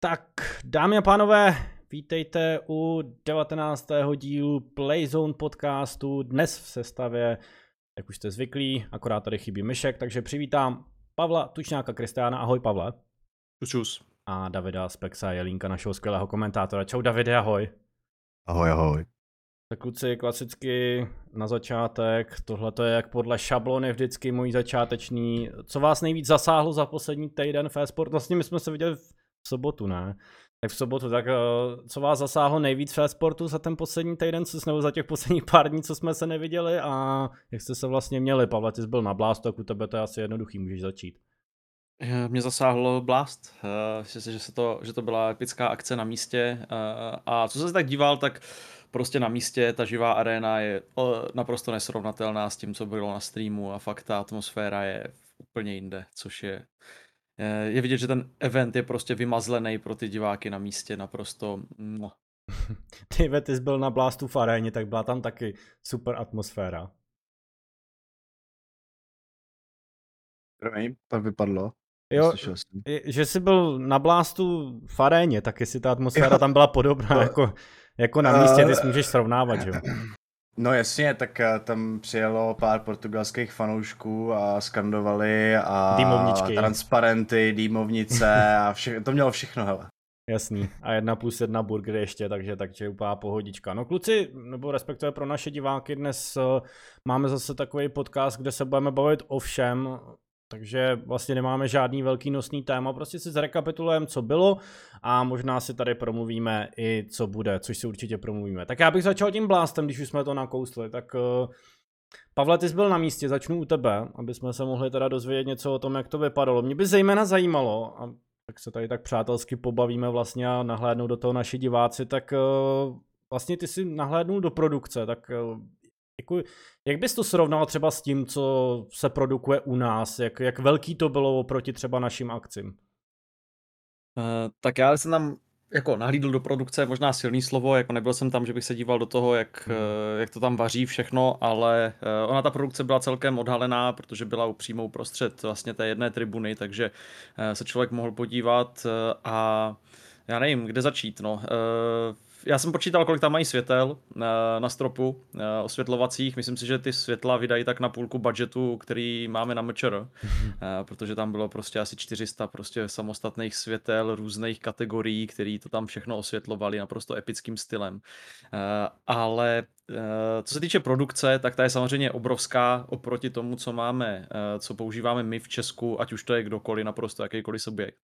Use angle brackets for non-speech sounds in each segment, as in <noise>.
Tak, dámy a pánové, vítejte u 19. dílu Playzone podcastu, dnes v sestavě, jak už jste zvyklí, akorát tady chybí Myšek, takže přivítám Pavla Tučňáka Kristiána, ahoj Pavle. Čus. A Davida Spexa Jelínka, našeho skvělého komentátora. Čau Davide, ahoj. Ahoj, ahoj. Tak kluci, klasicky na začátek, tohle je jak podle šablony vždycky můj začáteční. Co vás nejvíc zasáhlo za poslední týden v e-sport? Vlastně my jsme se viděli v sobotu, ne? Tak v sobotu, tak eh, co vás zasáhlo nejvíc v e-sportu za ten poslední týden, co nebo za těch posledních pár dní, co jsme se neviděli a jak jste se vlastně měli? Pavle, ty jsi byl na Blast, tak u tebe to je asi jednoduchý, můžeš začít. Eh, mě zasáhlo Blast, uh, že, se to, že to byla epická akce na místě a co se tak díval, tak prostě na místě ta živá arena je naprosto nesrovnatelná s tím, co bylo na streamu a fakt ta atmosféra je úplně jinde, což je je vidět, že ten event je prostě vymazlený pro ty diváky na místě naprosto. No. <laughs> Ty ty jsi byl na Blastu v aréně, tak byla tam taky super atmosféra. Promiň, tam vypadlo. Jo, že jsi byl na Blastu v aréně, tak jestli ta atmosféra jo. tam byla podobná <laughs> jako, jako na místě, ty si můžeš srovnávat, že jo? <clears throat> No jasně, tak eh, tam přijelo pár portugalských fanoušků a skandovali a Dýmovničky. transparenty, dýmovnice a <laughs> vše, to mělo všechno, hele. Jasný. A jedna plus jedna burger ještě, takže, takže úplná pohodička. No kluci, nebo respektive pro naše diváky, dnes uh, máme zase takový podcast, kde se budeme bavit o všem, takže vlastně nemáme žádný velký nosný téma, prostě si zrekapitulujeme, co bylo a možná si tady promluvíme i co bude, což si určitě promluvíme. Tak já bych začal tím blástem, když už jsme to nakousli, tak uh, Pavle, ty jsi byl na místě, začnu u tebe, aby jsme se mohli teda dozvědět něco o tom, jak to vypadalo. Mě by zejména zajímalo, a tak se tady tak přátelsky pobavíme vlastně a nahlédnou do toho naši diváci, tak uh, vlastně ty si nahlédnul do produkce, tak uh, jako, jak bys to srovnal třeba s tím, co se produkuje u nás? Jak, jak velký to bylo oproti třeba našim akcím? Uh, tak já jsem tam jako nahlídl do produkce, možná silný slovo, jako nebyl jsem tam, že bych se díval do toho, jak, hmm. uh, jak to tam vaří všechno, ale uh, ona ta produkce byla celkem odhalená, protože byla přímo uprostřed vlastně té jedné tribuny, takže se člověk mohl podívat a já nevím, kde začít, no. Já jsem počítal, kolik tam mají světel na, eh, na stropu na eh, osvětlovacích. Myslím si, že ty světla vydají tak na půlku budgetu, který máme na MČR, mm-hmm. protože tam bylo prostě asi 400 prostě samostatných světel různých kategorií, který to tam všechno osvětlovali naprosto epickým stylem. Ale co se týče produkce, tak ta je samozřejmě obrovská oproti tomu, co máme, co používáme my v Česku, ať už to je kdokoliv, naprosto jakýkoliv subjekt.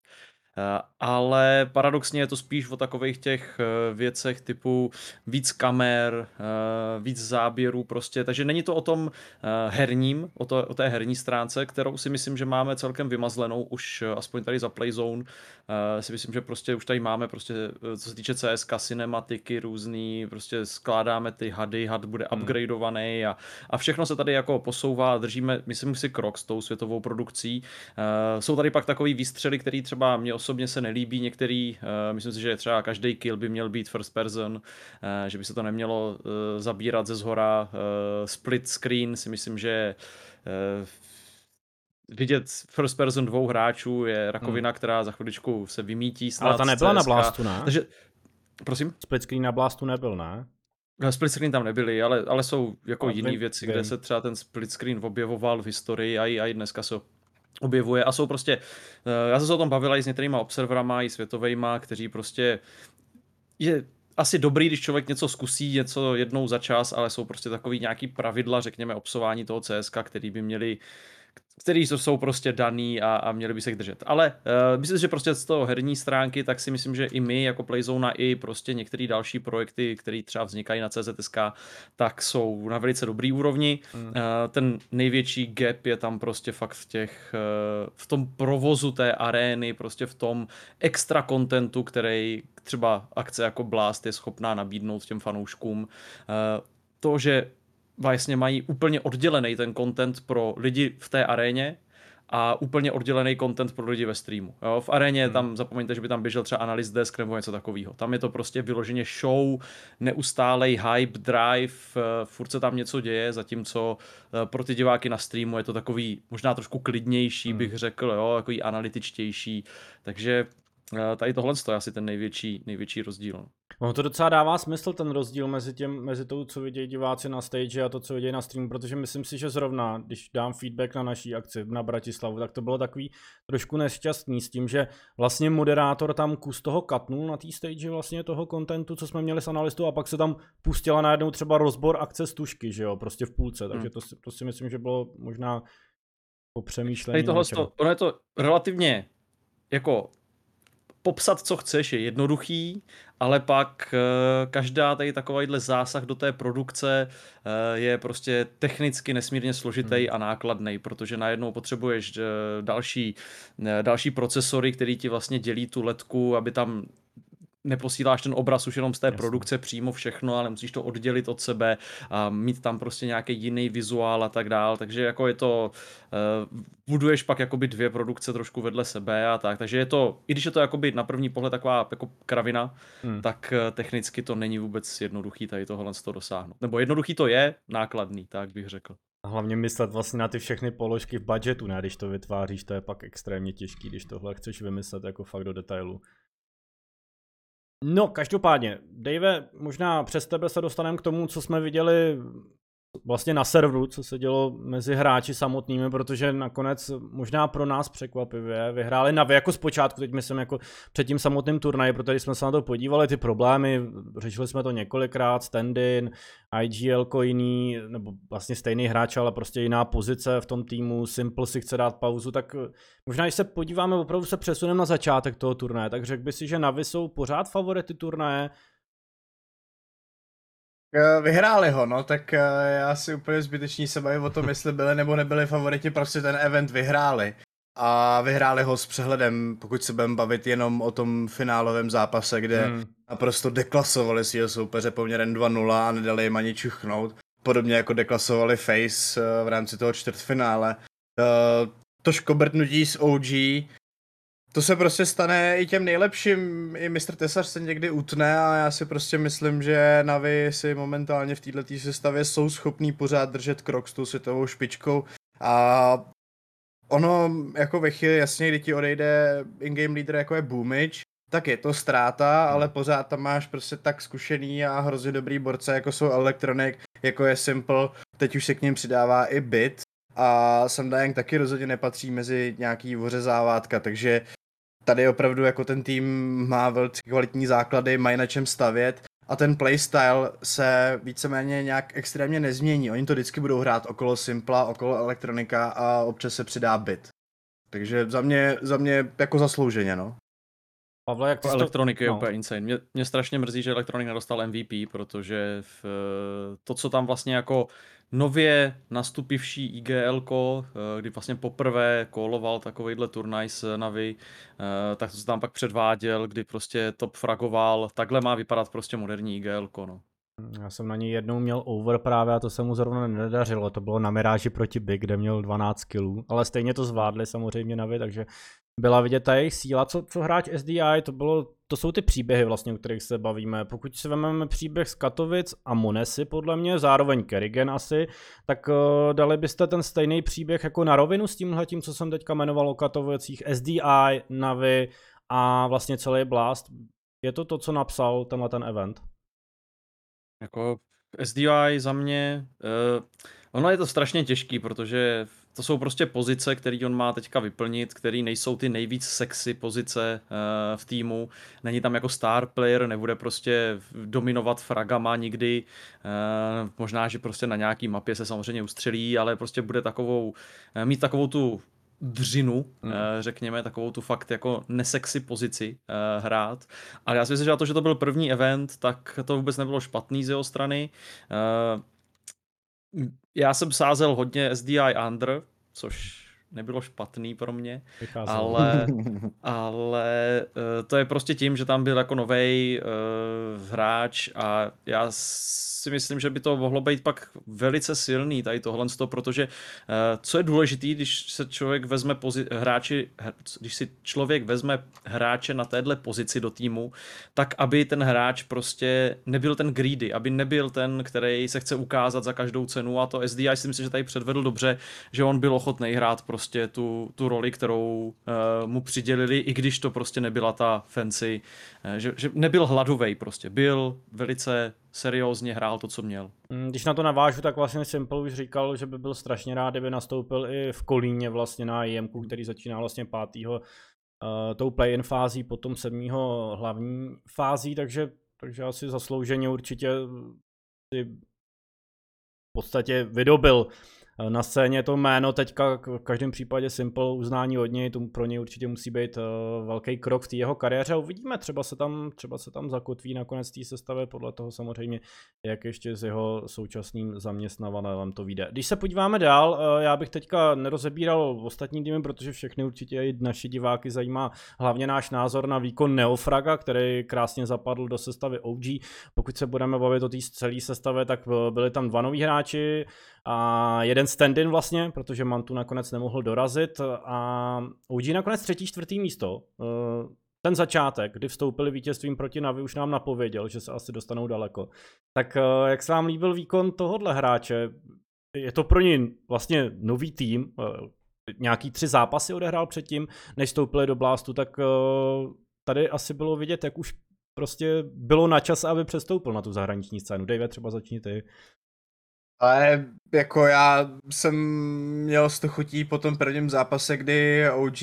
Eh, ale paradoxně je to spíš o takových těch eh, věcech typu víc kamer, eh, víc záběrů prostě, takže není to o tom herním, o, to, o té herní stránce, kterou si myslím, že máme celkem vymazlenou už aspoň tady za Playzone, si myslím, že prostě už tady máme prostě, co se týče CSK, cinematiky různý, prostě skládáme ty hady, had bude hmm. upgradeovaný a, a všechno se tady jako posouvá, držíme, myslím si, krok s tou světovou produkcí. Jsou tady pak takový výstřely, který třeba mě osobně se nelíbí některý, uh, myslím si, že třeba každý kill by měl být first person, uh, že by se to nemělo uh, zabírat ze zhora. Split screen si myslím, že vidět first person dvou hráčů je rakovina, hmm. která za chviličku se vymítí. Snad Ale ta nebyla CSK. na Blastu, ne? Takže, prosím? Split screen na Blastu nebyl, ne? Split screen tam nebyly, ale, ale jsou jako jiné věci, vím. kde se třeba ten split screen objevoval v historii a i, a i dneska se objevuje a jsou prostě, eh, já jsem se o tom bavil i s některýma observerama, i světovejma, kteří prostě je asi dobrý, když člověk něco zkusí, něco jednou za čas, ale jsou prostě takový nějaký pravidla, řekněme, obsování toho CSK, který by měli který jsou prostě daný a, a měli by se jich držet. Ale uh, myslím, že prostě z toho herní stránky, tak si myslím, že i my jako Playzone i prostě některé další projekty, které třeba vznikají na CZSK, tak jsou na velice dobrý úrovni. Mm. Uh, ten největší gap je tam prostě fakt v těch, uh, v tom provozu té arény, prostě v tom extra kontentu, který třeba akce jako Blast je schopná nabídnout těm fanouškům. Uh, to, že vlastně mají úplně oddělený ten content pro lidi v té aréně a úplně oddělený content pro lidi ve streamu. Jo? V aréně hmm. tam zapomeňte, že by tam běžel třeba analyst desk nebo něco takového. Tam je to prostě vyloženě show, neustálej hype, drive, uh, furt se tam něco děje, zatímco uh, pro ty diváky na streamu je to takový možná trošku klidnější, hmm. bych řekl, jo, takový analytičtější. Takže Eh, tady tohle je asi ten největší, největší rozdíl. no. To docela dává smysl ten rozdíl mezi, těm, mezi tou, co vidějí diváci na stage a to, co vidějí na streamu, protože myslím si, že zrovna, když dám feedback na naší akci na Bratislavu, tak to bylo takový trošku nešťastný s tím, že vlastně moderátor tam kus toho katnul na té stage vlastně toho kontentu, co jsme měli s analystou a pak se tam pustila najednou třeba rozbor akce z tušky, že jo, prostě v půlce, takže Hmm. to, si- to si myslím, že bylo možná po přemýšlení. Tady tohle, to, ono je to relativně jako popsat, co chceš, je jednoduchý, ale pak eh, každá tady takovýhle zásah do té produkce eh, je prostě technicky nesmírně složitý Hmm. a nákladný, protože najednou potřebuješ eh, další, další procesory, který ti vlastně dělí tu letku, aby tam neposíláš ten obraz už jenom z té Jasně. produkce přímo všechno, ale musíš to oddělit od sebe a mít tam prostě nějaký jiný vizuál a tak dál, takže jako je to, uh, buduješ pak jakoby dvě produkce trošku vedle sebe a tak, takže je to, i když je to jakoby na první pohled taková jako kravina, Hmm. tak eh, technicky to není vůbec jednoduchý tady tohle z toho dosáhnout. Nebo jednoduchý to je, nákladný, tak bych řekl. A hlavně myslet vlastně na ty všechny položky v budgetu, ne? Když to vytváříš, to je pak extrémně těžký, když tohle chceš vymyslet jako fakt do detailu. No, každopádně, Dave, možná přes tebe se dostaneme k tomu, co jsme viděli vlastně na serveru, co se dělo mezi hráči samotnými, protože nakonec možná pro nás překvapivě vyhráli Navi jako zpočátku, teď myslím jako před tím samotným turnajem, protože jsme se na to podívali, ty problémy, řešili jsme to několikrát, stand-in, IGL jiný, nebo vlastně stejný hráč, ale prostě jiná pozice v tom týmu, Simple si chce dát pauzu, tak možná, když se podíváme, opravdu se přesuneme na začátek toho turnaje, tak řekl by si, že Navi jsou pořád favority turnaje, Vyhráli ho, no, tak eh, já si úplně zbytečný se bavím o tom, jestli byli nebo nebyli favoriti, prostě ten event vyhráli. A vyhráli ho s přehledem, pokud se budeme bavit jenom o tom finálovém zápase, kde Hmm. naprosto deklasovali svého soupeře poměrem 2-0 a nedali jim ani čuchnout. Podobně jako deklasovali Face eh, v rámci toho čtvrtfinále. Eh, To škobrtnutí s OG, to se prostě stane i těm nejlepším, i mistr Tesař se někdy utne a já si prostě myslím, že Navi si momentálně v této sestavě jsou schopní pořád držet krok s tou světovou špičkou. A ono jako ve chvíli jasně, kdy ti odejde in-game leader jako je Boomage, tak je to ztráta, ale pořád tam máš prostě tak zkušený a hrozně dobrý borce, jako jsou Electronic, jako je Simple, teď už se k ním přidává i Bit. A Sundying taky rozhodně nepatří mezi nějaký ořezávátka, takže tady opravdu jako ten tým má velice kvalitní základy, mají na čem stavět a ten playstyle se víceméně nějak extrémně nezmění. Oni to vždycky budou hrát okolo Simpla, okolo Elektronika a občas se přidá bit. Takže za mě, za mě jako zaslouženě, no. Pavle, jak Jako jsi to... Je no. úplně insane. Mě, mě strašně mrzí, že Electronic nedostal MVP, protože v, to, co tam vlastně jako nově nastupivší IGL, kdy vlastně poprvé koloval takovýhle turnaj s Navi, eh, tak to se tam pak předváděl, kdy prostě top fragoval. Takhle má vypadat prostě moderní IGL. No. Já jsem na něj jednou měl over právě a to se mu zrovna nedařilo. To bylo na Miráži proti Big, kde měl 12 killů, ale stejně to zvládli samozřejmě Navi, takže byla vidět ta jejich síla. Co, co hráč SDI, to, bylo, to jsou ty příběhy vlastně, o kterých se bavíme. Pokud si vezmeme příběh z Katovic a Monesy, podle mě, zároveň Kerrigan asi, tak uh, dali byste ten stejný příběh jako na rovinu s tímhle tím, co jsem teďka jmenoval o Katovicích, SDI, Navi a vlastně celý Blast. Je to to, co napsal tenhle ten event? Jako SDI za mě, uh, ono je to strašně těžký, protože to jsou prostě pozice, které on má teďka vyplnit, které nejsou ty nejvíc sexy pozice uh, v týmu. Není tam jako star player, nebude prostě dominovat fragama nikdy. Uh, možná, že prostě na nějaký mapě se samozřejmě ustřelí, ale prostě bude takovou, uh, mít takovou tu dřinu, Hmm. hmm. řekněme, takovou tu fakt jako nesexy pozici uh, hrát. Ale já si myslím, že na to, že to byl první event, tak to vůbec nebylo špatný z jeho strany. Uh, já jsem sázel hodně SDI under, což nebylo špatný pro mě, ale, <laughs> ale uh, to je prostě tím, že tam byl jako novej uh, hráč a já si myslím, že by to mohlo být pak velice silný tady tohle, protože uh, co je důležitý, když se člověk vezme pozi- hráči, když si člověk vezme hráče na téhle pozici do týmu, tak aby ten hráč prostě nebyl ten greedy, aby nebyl ten, který se chce ukázat za každou cenu a to SDI si myslím, že tady předvedl dobře, že on byl ochotný hrát prostě prostě tu, tu roli, kterou uh, mu přidělili, i když to prostě nebyla ta fancy, uh, že, že nebyl hladovej prostě, byl velice seriózně hrál to, co měl. Mm, když na to navážu, tak vlastně Simple už říkal, že by byl strašně rád, kdyby nastoupil i v Kolíně vlastně na IMku, který začíná vlastně pátýho uh, tou play-in fází, potom sedmýho hlavní fází, takže, takže asi zaslouženě určitě si v podstatě vydobil Eh, na scéně to jméno teďka v každém případě Simple uznání od něj, to pro něj určitě musí být uh, velký krok v té jeho kariéře. Uvidíme, třeba se tam, třeba se tam zakotví nakonec té sestavy, podle toho samozřejmě, jak ještě s jeho současným zaměstnavatelem to vyjde. Když se podíváme dál, uh, já bych teďka nerozebíral ostatní týmy, protože všechny určitě i naši diváky zajímá hlavně náš názor na výkon Neofraga, který krásně zapadl do sestavy OG. Pokud se budeme bavit o té celé sestavě, tak byli tam dva noví hráči, a jeden stand-in vlastně, protože Mantu nakonec nemohl dorazit a OG nakonec třetí, čtvrtý místo. Eh, ten začátek, kdy vstoupili vítězstvím proti Navi, už nám napověděl, že se asi dostanou daleko. Tak eh, jak se vám líbil výkon tohohle hráče? Je to pro ní vlastně nový tým, eh, nějaký tři zápasy odehrál předtím, než vstoupili do Blastu, tak tady asi bylo vidět, jak už prostě bylo na čas, aby přestoupil na tu zahraniční scénu. Dave, třeba začni ty. Ale jako já jsem měl z to chutí po tom prvním zápase, kdy OG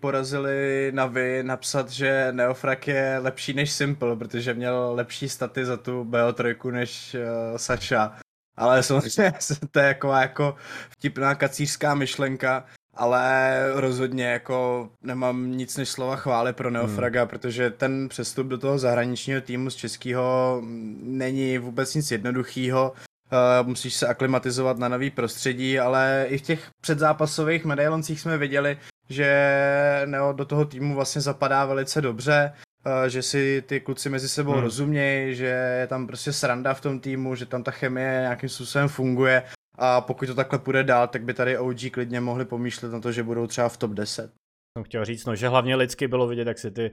porazili Navi napsat, že Neofrak je lepší než Simple, protože měl lepší staty za tu BO3 než uh, Saša. Ale samozřejmě <laughs> to je jako, jako vtipná kacířská myšlenka, ale rozhodně jako nemám nic než slova chvály pro Neofraga, hmm. protože ten přestup do toho zahraničního týmu z českého není vůbec nic jednoduchého. Uh, musíš se aklimatizovat na nový prostředí, ale i v těch předzápasových medailoncích jsme viděli, že Neo do toho týmu vlastně zapadá velice dobře, uh, že si ty kluci mezi sebou hmm. rozumějí, že je tam prostě sranda v tom týmu, že tam ta chemie nějakým způsobem funguje a pokud to takhle půjde dál, tak by tady OG klidně mohli pomýšlet na to, že budou třeba v top 10. Jsem chtěl říct, no, že hlavně lidsky bylo vidět, jak si ty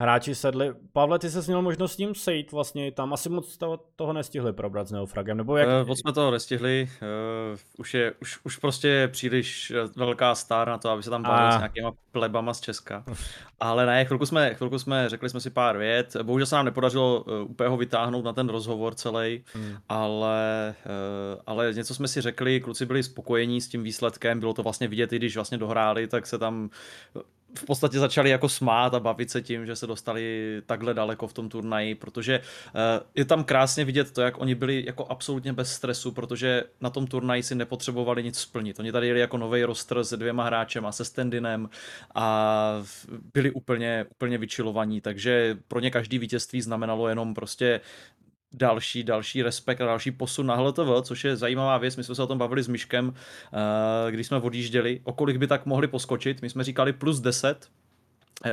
hráči sedli. Pavle, ty jsi měl možnost s ním sejít vlastně tam. Asi moc toho, toho nestihli probrat s Neofragem, nebo jak? Uh, moc jsme toho nestihli. Uh, už, je, už, už prostě je příliš velká star na to, aby se tam bavil A... s nějakýma plebama z Česka. Ale ne, chvilku jsme, chvilku jsme, řekli jsme si pár vět. Bohužel se nám nepodařilo uh, úplně ho vytáhnout na ten rozhovor celý, hmm. ale, uh, ale něco jsme si řekli, kluci byli spokojení s tím výsledkem, bylo to vlastně vidět, i když vlastně dohráli, tak se tam v podstatě začali jako smát a bavit se tím, že se dostali takhle daleko v tom turnaji, protože uh, je tam krásně vidět to, jak oni byli jako absolutně bez stresu, protože na tom turnaji si nepotřebovali nic splnit. Oni tady jeli jako nový roster se dvěma hráčem a se Stendinem a byli úplně, úplně vyčilovaní, takže pro ně každý vítězství znamenalo jenom prostě další, další respekt a další posun na HLTV, což je zajímavá věc. My jsme se o tom bavili s Myškem, eh, když jsme odjížděli, o kolik by tak mohli poskočit. My jsme říkali plus 10, Eh,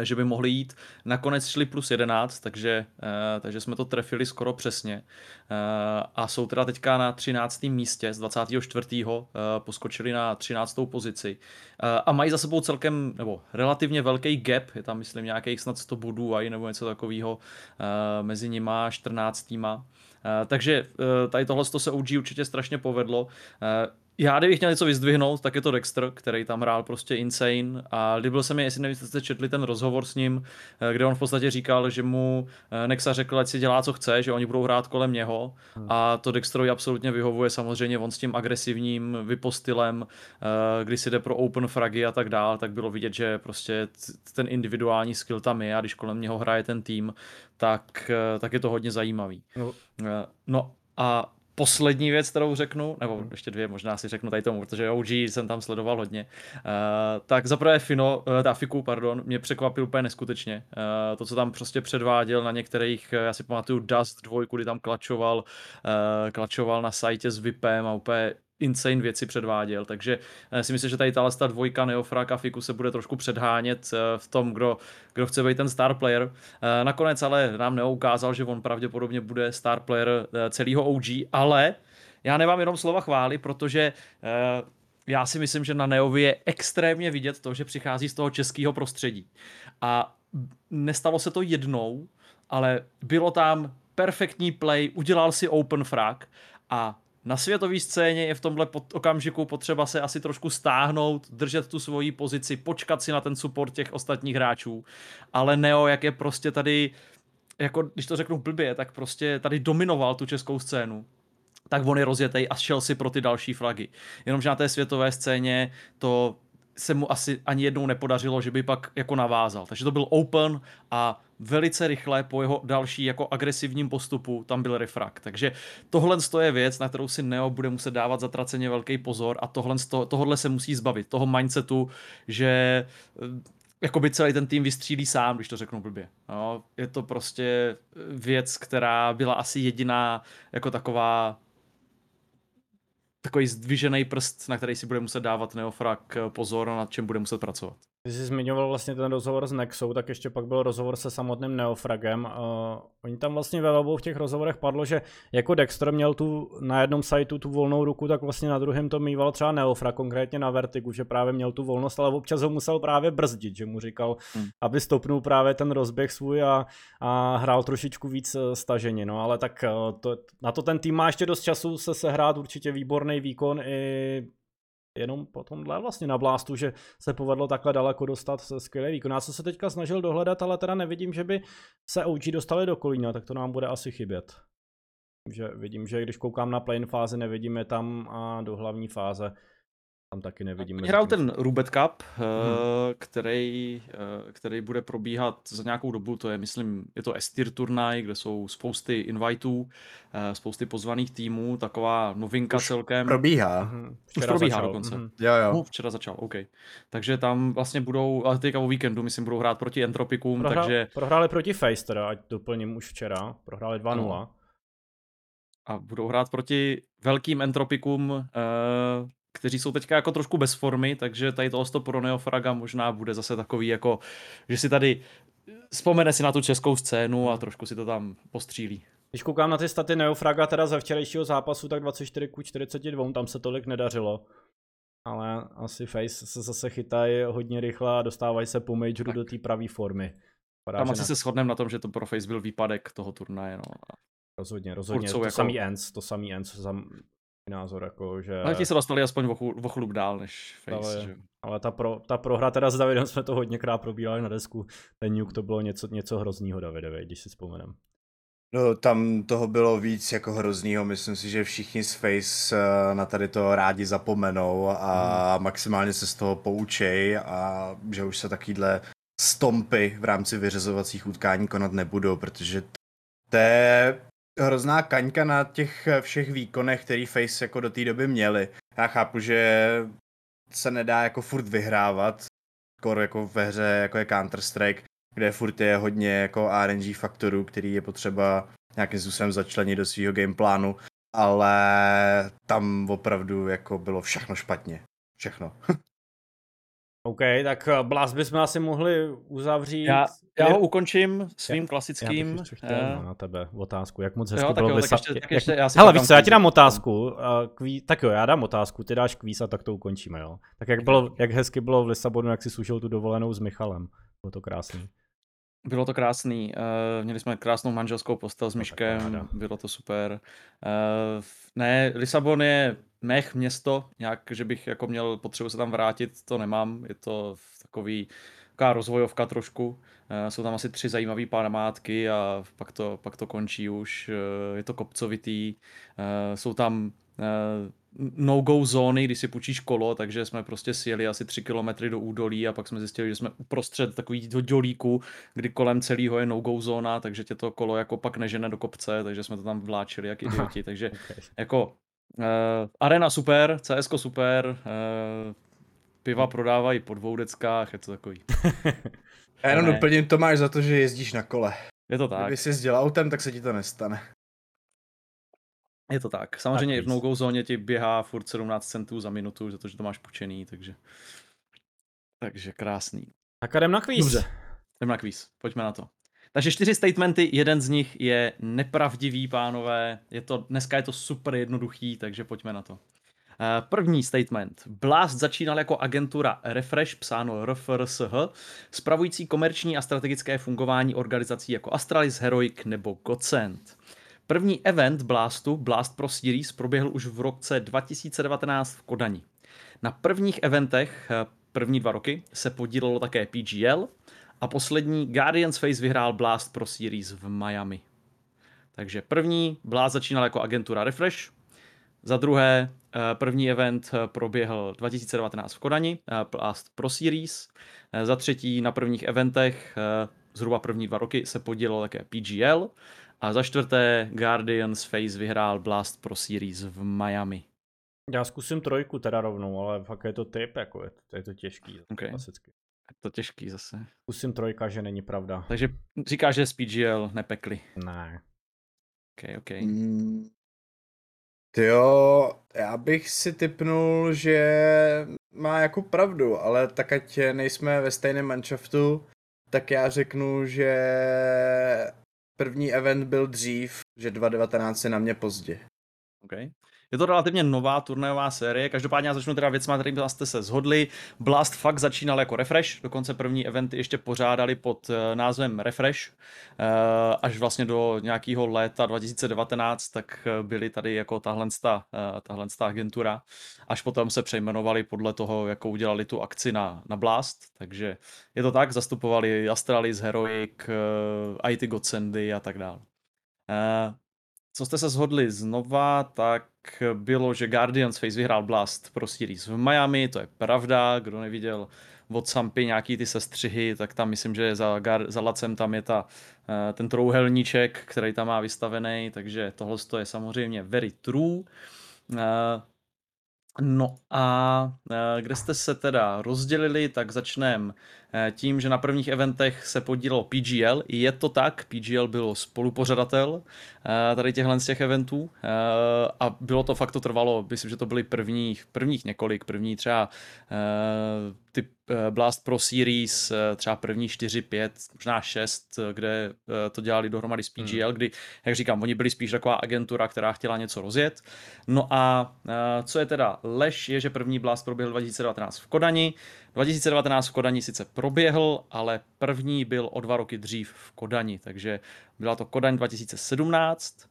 že by mohli jít. Nakonec šli plus 11, takže, uh, takže jsme to trefili skoro přesně. Uh, a jsou teda teďka na 13. místě z 24. Uh, poskočili na 13. pozici. A mají za sebou celkem, nebo relativně velký gap, je tam myslím nějakých snad 100 bodů aj, nebo něco takového mezi nima a 14. Uh, takže tady tohle se OG určitě strašně povedlo. Já, kdybych měl něco vyzdvihnout, tak je to Dexter, který tam hrál prostě insane a líbil se mi, jestli nevím, jste četli ten rozhovor s ním, eh, kde on v podstatě říkal, že mu eh, Nexa řekl, ať si dělá, co chce, že oni budou hrát kolem něho hmm. a to Dexterovi absolutně vyhovuje, samozřejmě on s tím agresivním vypostylem, eh, kdy si jde pro open fragy a tak dál, tak bylo vidět, že prostě ten individuální skill tam je a když kolem něho hraje ten tým, tak, tak je to hodně zajímavý. No, no a poslední věc, kterou řeknu, nebo hmm. ještě dvě možná si řeknu tady tomu, protože OG jsem tam sledoval hodně. Uh, tak zaprvé Fino, uh, ta Fiku, pardon, mě překvapil úplně neskutečně. Uh, to, co tam prostě předváděl na některých, já si pamatuju Dust dvojku, kdy tam klačoval, uh, klačoval na sajtě s VIPem a úplně insane věci předváděl, takže eh, si myslím, že tady ta dvojka Neofrak a Fiku se bude trošku předhánět eh, v tom, kdo, kdo chce být ten star player. Eh, nakonec ale nám neukázal, že on pravděpodobně bude star player celého OG, ale já nemám jenom slova chvály, protože já si myslím, že na Neovi je extrémně vidět to, že přichází z toho českého prostředí. A nestalo se to jednou, ale bylo tam perfektní play, udělal si open frag a na světové scéně je v tomhle pod okamžiku potřeba se asi trošku stáhnout, držet tu svoji pozici, počkat si na ten support těch ostatních hráčů. Ale Neo, jak je prostě tady, jako když to řeknu blbě, tak prostě tady dominoval tu českou scénu tak on je rozjetej a šel si pro ty další flagy. Jenomže na té světové scéně to se mu asi ani jednou nepodařilo, že by pak jako navázal. Takže to byl open a velice rychle po jeho další jako agresivním postupu tam byl refrakt. Takže tohle je věc, na kterou si Neo bude muset dávat zatraceně velký pozor a tohle, tohle se musí zbavit, toho mindsetu, že eh, jakoby celý ten tým vystřílí sám, když to řeknu blbě. No, je to prostě věc, která byla asi jediná jako taková takový zdvižený prst, na který si bude muset dávat Neofrak pozor a nad čem bude muset pracovat. Když jsi zmiňoval vlastně ten rozhovor s Nexou, tak ještě pak byl rozhovor se samotným Neofragem. Uh, oni tam vlastně ve obou v těch rozhovorech padlo, že jako Dexter měl tu na jednom sajtu tu volnou ruku, tak vlastně na druhém to mýval třeba Neofrag, konkrétně na Vertigu, že právě měl tu volnost, ale občas ho musel právě brzdit, že mu říkal, hmm. aby stopnul právě ten rozběh svůj a, a hrál trošičku víc eh, stažení. No ale tak uh, to, na to ten tým má ještě dost času se sehrát určitě výborný výkon i jenom po tomhle vlastně na blástu, že se povedlo takhle daleko dostat se skvělý výkon. Já jsem se teďka snažil dohledat, ale teda nevidím, že by se OG dostali do kolína, tak to nám bude asi chybět. Že vidím, že když koukám na play fázi, nevidíme tam a do hlavní fáze tam taky nevidíme. Hrál ten Rubet Cup, hmm. který, eh, který bude probíhat za nějakou dobu, to je, myslím, je to Estir turnaj, kde jsou spousty invitů, eh, spousty pozvaných týmů, taková novinka Už celkem. probíhá. Hmm. Už probíhá začal. dokonce. Hmm. Jo, jo. No, včera začal, OK. Takže tam vlastně budou, ale teďka o víkendu, myslím, budou hrát proti Entropikům, Prohrál, takže... Prohráli proti Face teda, ať doplním už včera, prohráli 2-0. No. A budou hrát proti velkým Entropikům, uh, kteří jsou teďka jako trošku bez formy, takže tady tohle pro Neofraga možná bude zase takový jako, že si tady vzpomene si na tu českou scénu a trošku si to tam postřílí. Když koukám na ty staty Neofraga teda ze včerejšího zápasu, tak 24 ku 42, tam se tolik nedařilo. Ale asi Face se zase chytají hodně rychle a dostávají se po majoru do té pravé formy. Padá, tam asi ne... se shodneme na tom, že to pro Face byl výpadek toho turnaje. No. Rozhodně, rozhodně. To jako... samý Ends, to samý Ends názor, jako, že... Ale ti se dostali aspoň o, chlup dál než Face, ale, že? ale ta, pro, ta prohra teda s Davidem jsme to hodněkrát probírali na desku. Ten Nuke to bylo něco, něco hroznýho Davidovi, když si vzpomenem. No, tam toho bylo víc jako hroznýho. Myslím si, že všichni z Face eh, na tady to rádi zapomenou a hmm. maximálně se z toho poučej a že už se takovýhle stompy v rámci vyřazovacích utkání konat nebudou, protože to je hrozná kaňka na těch všech výkonech, který Face jako do té doby měli. Já chápu, že se nedá jako furt vyhrávat, skoro jako ve hře, jako je Counter-Strike, kde furt je hodně jako RNG faktorů, který je potřeba nějakým způsobem začlenit do svého gameplánu, ale tam opravdu jako bylo všechno špatně. Všechno. <laughs> OK, tak eh, Blast bychom asi mohli uzavřít. Já, já ho ukončím svým klasickým. Já chtěl uh... na tebe otázku, jak moc hezky jo, bylo vysat... Hele, víš co, já ti dám otázku. Uh, kví... Tak jo, já dám otázku, ty dáš kvíz a tak to ukončíme, jo. Tak jak, bylo, jak hezky bylo v Lisabonu, jak si slušel tu dovolenou s Michalem. Bylo to krásný. Bylo to krásný. Uh, měli jsme krásnou manželskou postel s no, Myškem, bylo to super. Uh, ne, Lisabon je mech město, nějak, že bych jako měl potřebu se tam vrátit, to nemám. Je to takový, taková rozvojovka trošku. Uh, jsou tam asi tři zajímavé památky a pak to, pak to končí už. Je to kopcovitý. Jsou tam no-go zóny, když si půjčíš kolo, takže jsme prostě sjeli asi 3 kilometry do údolí a pak jsme zjistili, že jsme uprostřed takového dolíku, kdy kolem celého je no-go zóna, takže tě to kolo jako pak nežene do kopce, takže jsme to tam vláčili jak idioti, takže okay. jako uh, arena super, CSko super, uh, piva prodávají po dvou deckách, je to takový. Já jenom doplním, to máš za to, že jezdíš na kole. Je to tak. Kdyby jsi jezdil autem, tak se ti to nestane. Je to tak. Samozřejmě tak v no-go zóně ti běhá furt 17 centů za minutu, za to, že to máš pučený, takže... Takže krásný. Tak jdem na kvíz. Dobře. Jdem na kvíz, pojďme na to. Takže čtyři statementy, jeden z nich je nepravdivý, pánové. Je to, dneska je to super jednoduchý, takže pojďme na to. Eh, první statement. Blast začínal jako agentura Refresh, psáno RFRSH, spravující komerční a strategické fungování organizací jako Astralis, Heroic nebo Godsend. První event Blastu, Blast Pro Series, proběhl už v roce 2019 v Kodani. Na prvních eventech, eh, první dva roky, se podílelo také PGL a poslední Guardians Face vyhrál Blast Pro Series v Miami. Takže první Blast začínal jako agentura Refresh, za druhé, eh, první event eh, proběhl 2019 v Kodani, Blast Pro Series. Za třetí, na prvních eventech, zhruba první dva roky, se podílelo také PGL. A za čtvrté, Guardians Face vyhrál Blast Pro Series v Miami. Já zkusím trojku teda rovnou, ale fakt je to typ, jako je to, je to těžký, Okay. klasicky. Je to těžký zase. Zkusím trojka, že není pravda. Takže říkáš, že z PGL nepekli. Ne. OK, OK. Mm. Jo, já bych si typnul, že má jako pravdu, ale tak ať nejsme ve stejném manšaftu, tak já řeknu, že první event byl dřív, že 2019 je na mě pozdě. Okay. Je to relativně nová turnajová série, každopádně já začnu teda věcma, kterými jste se zhodli. Blast fakt začínal jako Refresh, dokonce první eventy ještě pořádali pod eh, názvem Refresh, eh, až vlastně do nějakého léta 2019, tak eh, byly tady jako tahle, tahle agentura, až potom se přejmenovali podle toho, jako udělali tu akci na, na Blast, takže je to tak, zastupovali Astralis, Heroic, IT Godsendy a tak dále. Co jste se shodli znova, tak bylo, že Guardians Face vyhrál Blast pro Series v Miami, to je pravda, kdo neviděl od Sampy nějaký ty sestřihy, tak tam myslím, že za, za Lacem tam je ta, eh, ten trouhelníček, který tam má vystavený, takže tohle je samozřejmě very true. Eh, no a eh, kde jste se teda rozdělili, tak začneme tím, že na prvních eventech se podílelo PGL. Je to tak, PGL byl spolupořadatel eh, tady těchhle z těch eventů eh, a bylo to fakt, to trvalo, myslím, že to byly prvních, prvních několik, první třeba ty Blast Pro Series, třeba první 4, 5, možná 6, kde to dělali dohromady s PGL, hmm. kdy, jak říkám, oni byli spíš taková agentura, která chtěla něco rozjet. No a co je teda lež, je, že první Blast proběhl 2019 v Kodani, 2019 v Kodani sice proběhl, ale první byl o dva roky dřív v Kodani, takže byla to Kodaň 2017,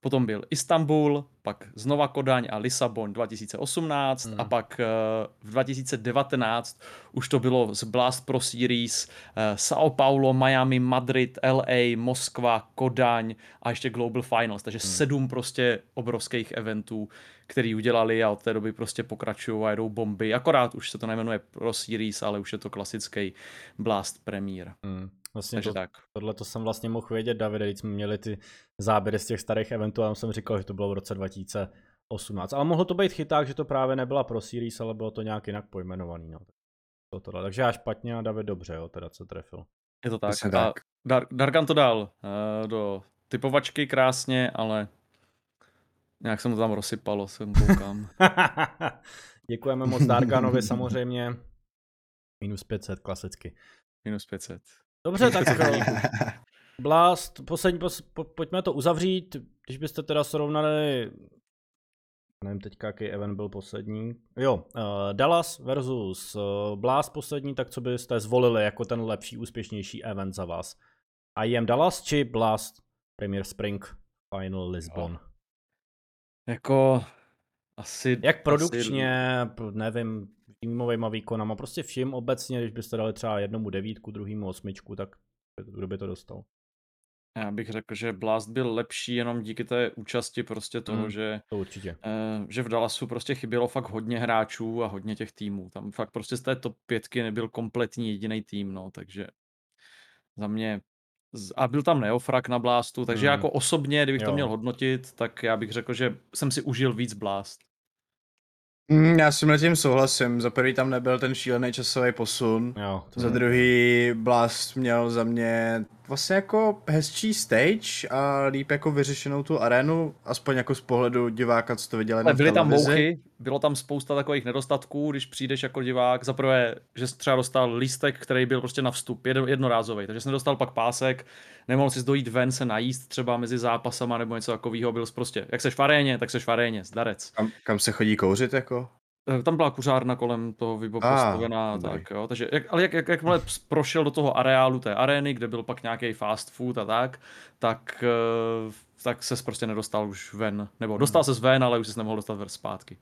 potom byl Istanbul, pak znova Kodaň a Lisabon 2018 hmm. a pak uh, v 2019 už to bylo z Blast Pro Series uh, São Paulo, Miami, Madrid, LA, Moskva, Kodaň a ještě Global Finals, takže hmm. sedm prostě obrovských eventů, který udělali a od té doby prostě pokračují a jedou bomby. Akorát už se to nejmenuje Pro Series, ale už je to klasický Blast Premier. Hmm. Vlastně to, tak. tohle to jsem vlastně mohl vědět, Davide, když jsme měli ty záběry z těch starých eventů a jsem říkal, že to bylo v roce 2018. Ale mohlo to být chyták, že to právě nebyla pro series, ale bylo to nějak jinak pojmenovaný. No. To tohle. Takže já špatně a David dobře, jo, teda co trefil. Je to tak. A tak. Dar- Darkan to dal uh, do typovačky krásně, ale nějak jsem to tam rozsypalo, jsem koukám. <laughs> Děkujeme moc Darganovi samozřejmě. Minus 500, klasicky. Minus 500. Dobře, tak <laughs> Blast, poslední, pos, po, pojďme to uzavřít, když byste teda srovnali, nevím teďka, jaký event byl poslední, jo, uh, Dallas versus uh, Blast poslední, tak co byste zvolili jako ten lepší, úspěšnější event za vás? A jem Dallas či Blast Premier Spring Final Lisbon? Jo. Jako asi... Jak produkčně, asi... nevím, týmovými výkonama, prostě všim obecně, když byste dali třeba jednomu devítku, druhému osmičku, tak kdo by to dostal? Já bych řekl, že Blast byl lepší jenom díky té účasti prostě toho, mm, že, to určitě. Eh, že v Dallasu prostě chybělo fakt hodně hráčů a hodně těch týmů. Tam fakt prostě z té top pětky nebyl kompletní jediný tým, no, takže za mě a byl tam Neofrak na Blastu, takže mm. jako osobně, kdybych jo. to měl hodnotit, tak já bych řekl, že jsem si užil víc Blast. Mm, já s tím tím souhlasím. Za prvý tam nebyl ten šílený časový posun. Jo, za druhý Blast měl za mě vlastně jako hezčí stage a líp jako vyřešenou tu arénu, aspoň jako z pohledu diváka, co to viděli na Byly tam mouchy, bylo tam spousta takových nedostatků, když přijdeš jako divák. Za prvé, že jsi třeba dostal lístek, který byl prostě na vstup, jednorázový, takže jsi nedostal pak pásek, nemohl si dojít ven se najíst třeba mezi zápasama nebo něco takového, byl jsi prostě, jak seš v aréně, tak seš v aréně, zdarec. Kam, kam se chodí kouřit jako? Eh, tam byla kuřárna kolem toho Vibo Ah, postavená a dobrý. tak, jo. Takže jak, ale jak, jak, jakmile prošel do toho areálu té arény, kde byl pak nějaký fast food a tak, tak, eh, tak ses prostě nedostal už ven. Nebo dostal ses ven, ale už ses nemohl dostat ven zpátky.